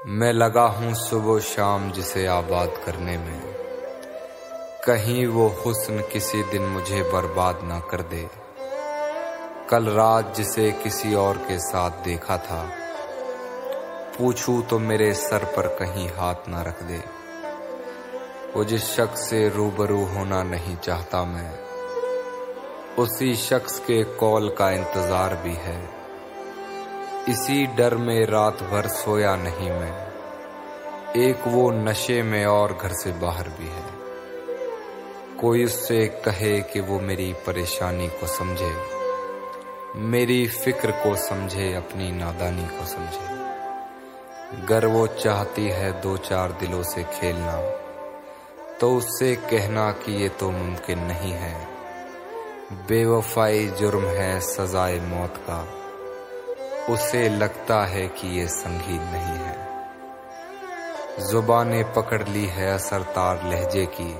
मैं लगा हूँ सुबह शाम जिसे आबाद करने में। कहीं वो हुस्न किसी दिन मुझे बर्बाद ना कर दे। कल रात जिसे किसी और के साथ देखा था, पूछूँ तो मेरे सर पर कहीं हाथ ना रख दे। वो जिस शख्स से रूबरू होना नहीं चाहता मैं, उसी शख्स के कॉल का इंतज़ार भी है। इसी डर में रात भर सोया नहीं मैं। एक वो नशे में और घर से बाहर भी है। कोई उससे कहे कि वो मेरी परेशानी को समझे, मेरी फ़िक्र को समझे, अपनी नादानी को समझे। गर वो चाहती है दो चार दिलों से खेलना तो उससे कहना कि ये तो मुमकिन नहीं है। बेवफाई जुर्म है सजाए मौत का। उसे लगता है कि ये संगीत नहीं है। जुबाने पकड़ ली है असरतार लहजे की।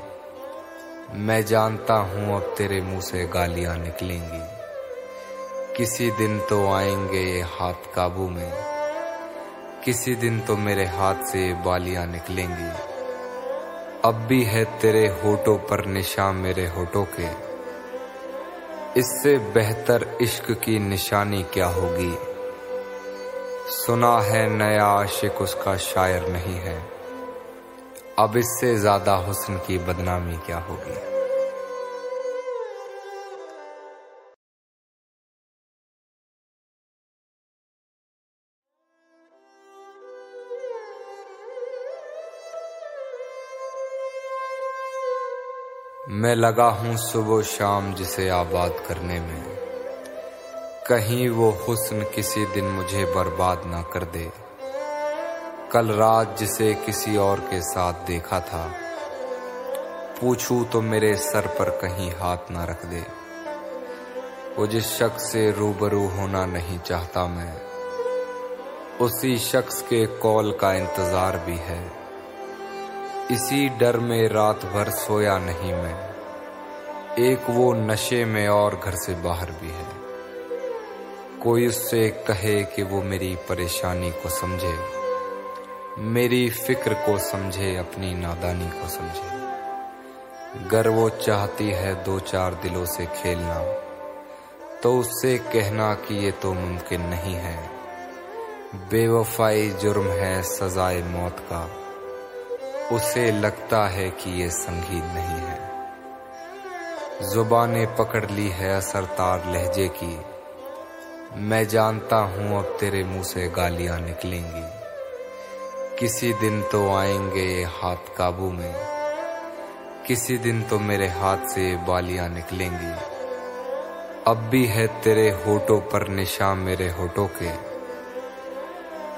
मैं जानता हूँ अब तेरे मुँह से गालियाँ निकलेंगी। किसी दिन तो आएँगे ये हाथ काबू में। किसी दिन तो मेरे हाथ से बालियाँ निकलेंगी। अब भी है तेरे होठों पर निशान मेरे होठों के। इससे बेहतर इश्क की निशानी क्या होगी? सुना है नया आशिक, उसका शायर नहीं है। अब इससे ज़्यादा हुस्न की बदनामी क्या होगी? मैं लगा हूँ सुबह शाम जिसे आबाद करने में। कहीं वो हुस्न किसी दिन मुझे बर्बाद ना कर दे। कल रात जिसे किसी और के साथ देखा था, पूछूँ तो मेरे सर पर कहीं हाथ ना रख दे। वो जिस शख्स से रूबरू होना नहीं चाहता मैं, उसी शख्स के कॉल का इंतज़ार भी है। इसी डर में रात भर सोया नहीं मैं, एक वो नशे में और घर से बाहर भी है। कोई उससे कहे कि वो मेरी परेशानी को समझे, मेरी फ़िक्र को समझे, अपनी नादानी को समझे। गर वो चाहती है दो चार दिलों से खेलना तो उससे कहना कि ये तो मुमकिन नहीं है। बेवफाई जुर्म है सजाए मौत का। उसे लगता है कि ये संगीत नहीं है। जुबाने पकड़ ली है असरतार लहजे की। मैं जानता हूँ अब तेरे मुँह से गालियाँ निकलेंगी। किसी दिन तो आएँगे ये हाथ काबू में। किसी दिन तो मेरे हाथ से बालियाँ निकलेंगी। अब भी है तेरे होठों पर निशान मेरे होठों के।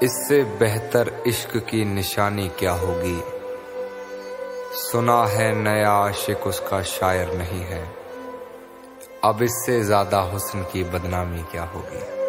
इससे बेहतर इश्क की निशानी क्या होगी? सुना है नया आशिक उसका शायर नहीं है। अब इससे ज़्यादा हुसन की बदनामी क्या होगी?